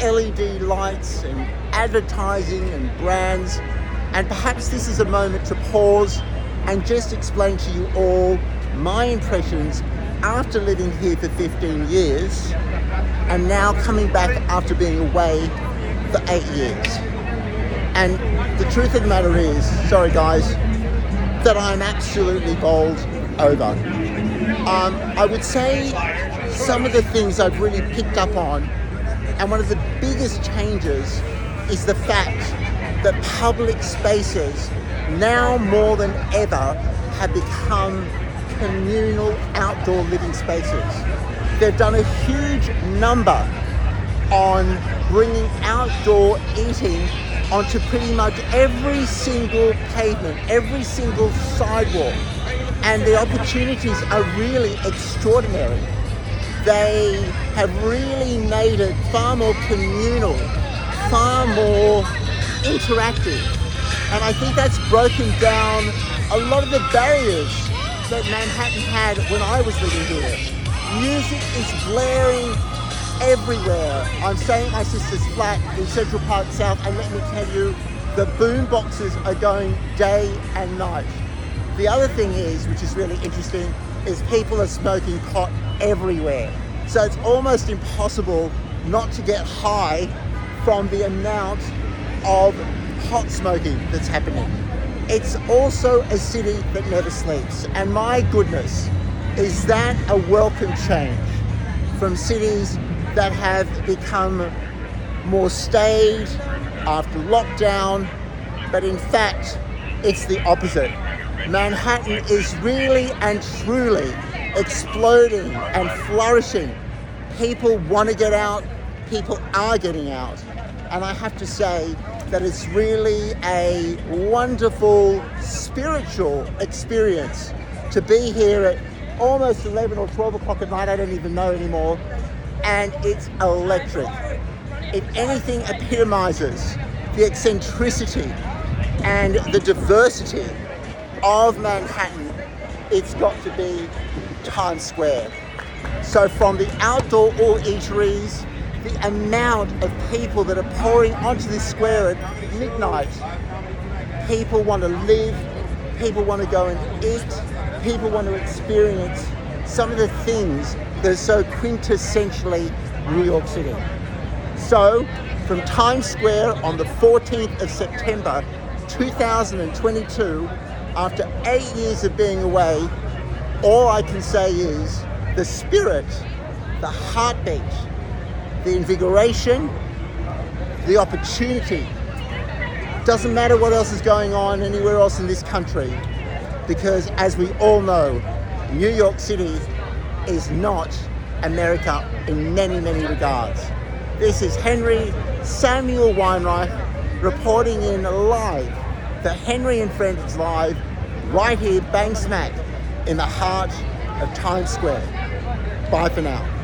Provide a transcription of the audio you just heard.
LED lights and advertising and brands. And perhaps this is a moment to pause and just explain to you all my impressions after living here for 15 years and now coming back after being away for eight years. And the truth of the matter is, sorry guys, that I'm absolutely bowled over. Um, I would say some of the things I've really picked up on, and one of the biggest changes is the fact that public spaces now more than ever have become communal outdoor living spaces. They've done a huge number on bringing outdoor eating onto pretty much every single pavement, every single sidewalk. And the opportunities are really extraordinary. They have really made it far more communal, far more interactive. And I think that's broken down a lot of the barriers that Manhattan had when I was living here. Music is blaring everywhere. I'm staying at my sister's flat in Central Park South, and let me tell you, the boom boxes are going day and night. The other thing is, which is really interesting, is people are smoking pot everywhere. So it's almost impossible not to get high from the amount of pot smoking that's happening. It's also a city that never sleeps. And my goodness, is that a welcome change from cities that have become more staid after lockdown, but in fact, it's the opposite. Manhattan is really and truly exploding and flourishing. People want to get out, people are getting out. And I have to say that it's really a wonderful spiritual experience to be here at almost 11 or 12 o'clock at night, I don't even know anymore, and it's electric. If anything epitomizes the eccentricity and the diversity of Manhattan, it's got to be Times Square. So from the outdoor all eateries, the amount of people that are pouring onto this square at midnight, people want to live, people want to go and eat, people want to experience some of the things that are so quintessentially New York City. So, from Times Square on the 14th of September 2022, after eight years of being away, all I can say is the spirit, the heartbeat, the invigoration, the opportunity. Doesn't matter what else is going on anywhere else in this country, because as we all know, New York City is not America in many, many regards. This is Henry Samuel Weinreich reporting in live for Henry and Friends Live, right here, bang smack, in the heart of Times Square. Bye for now.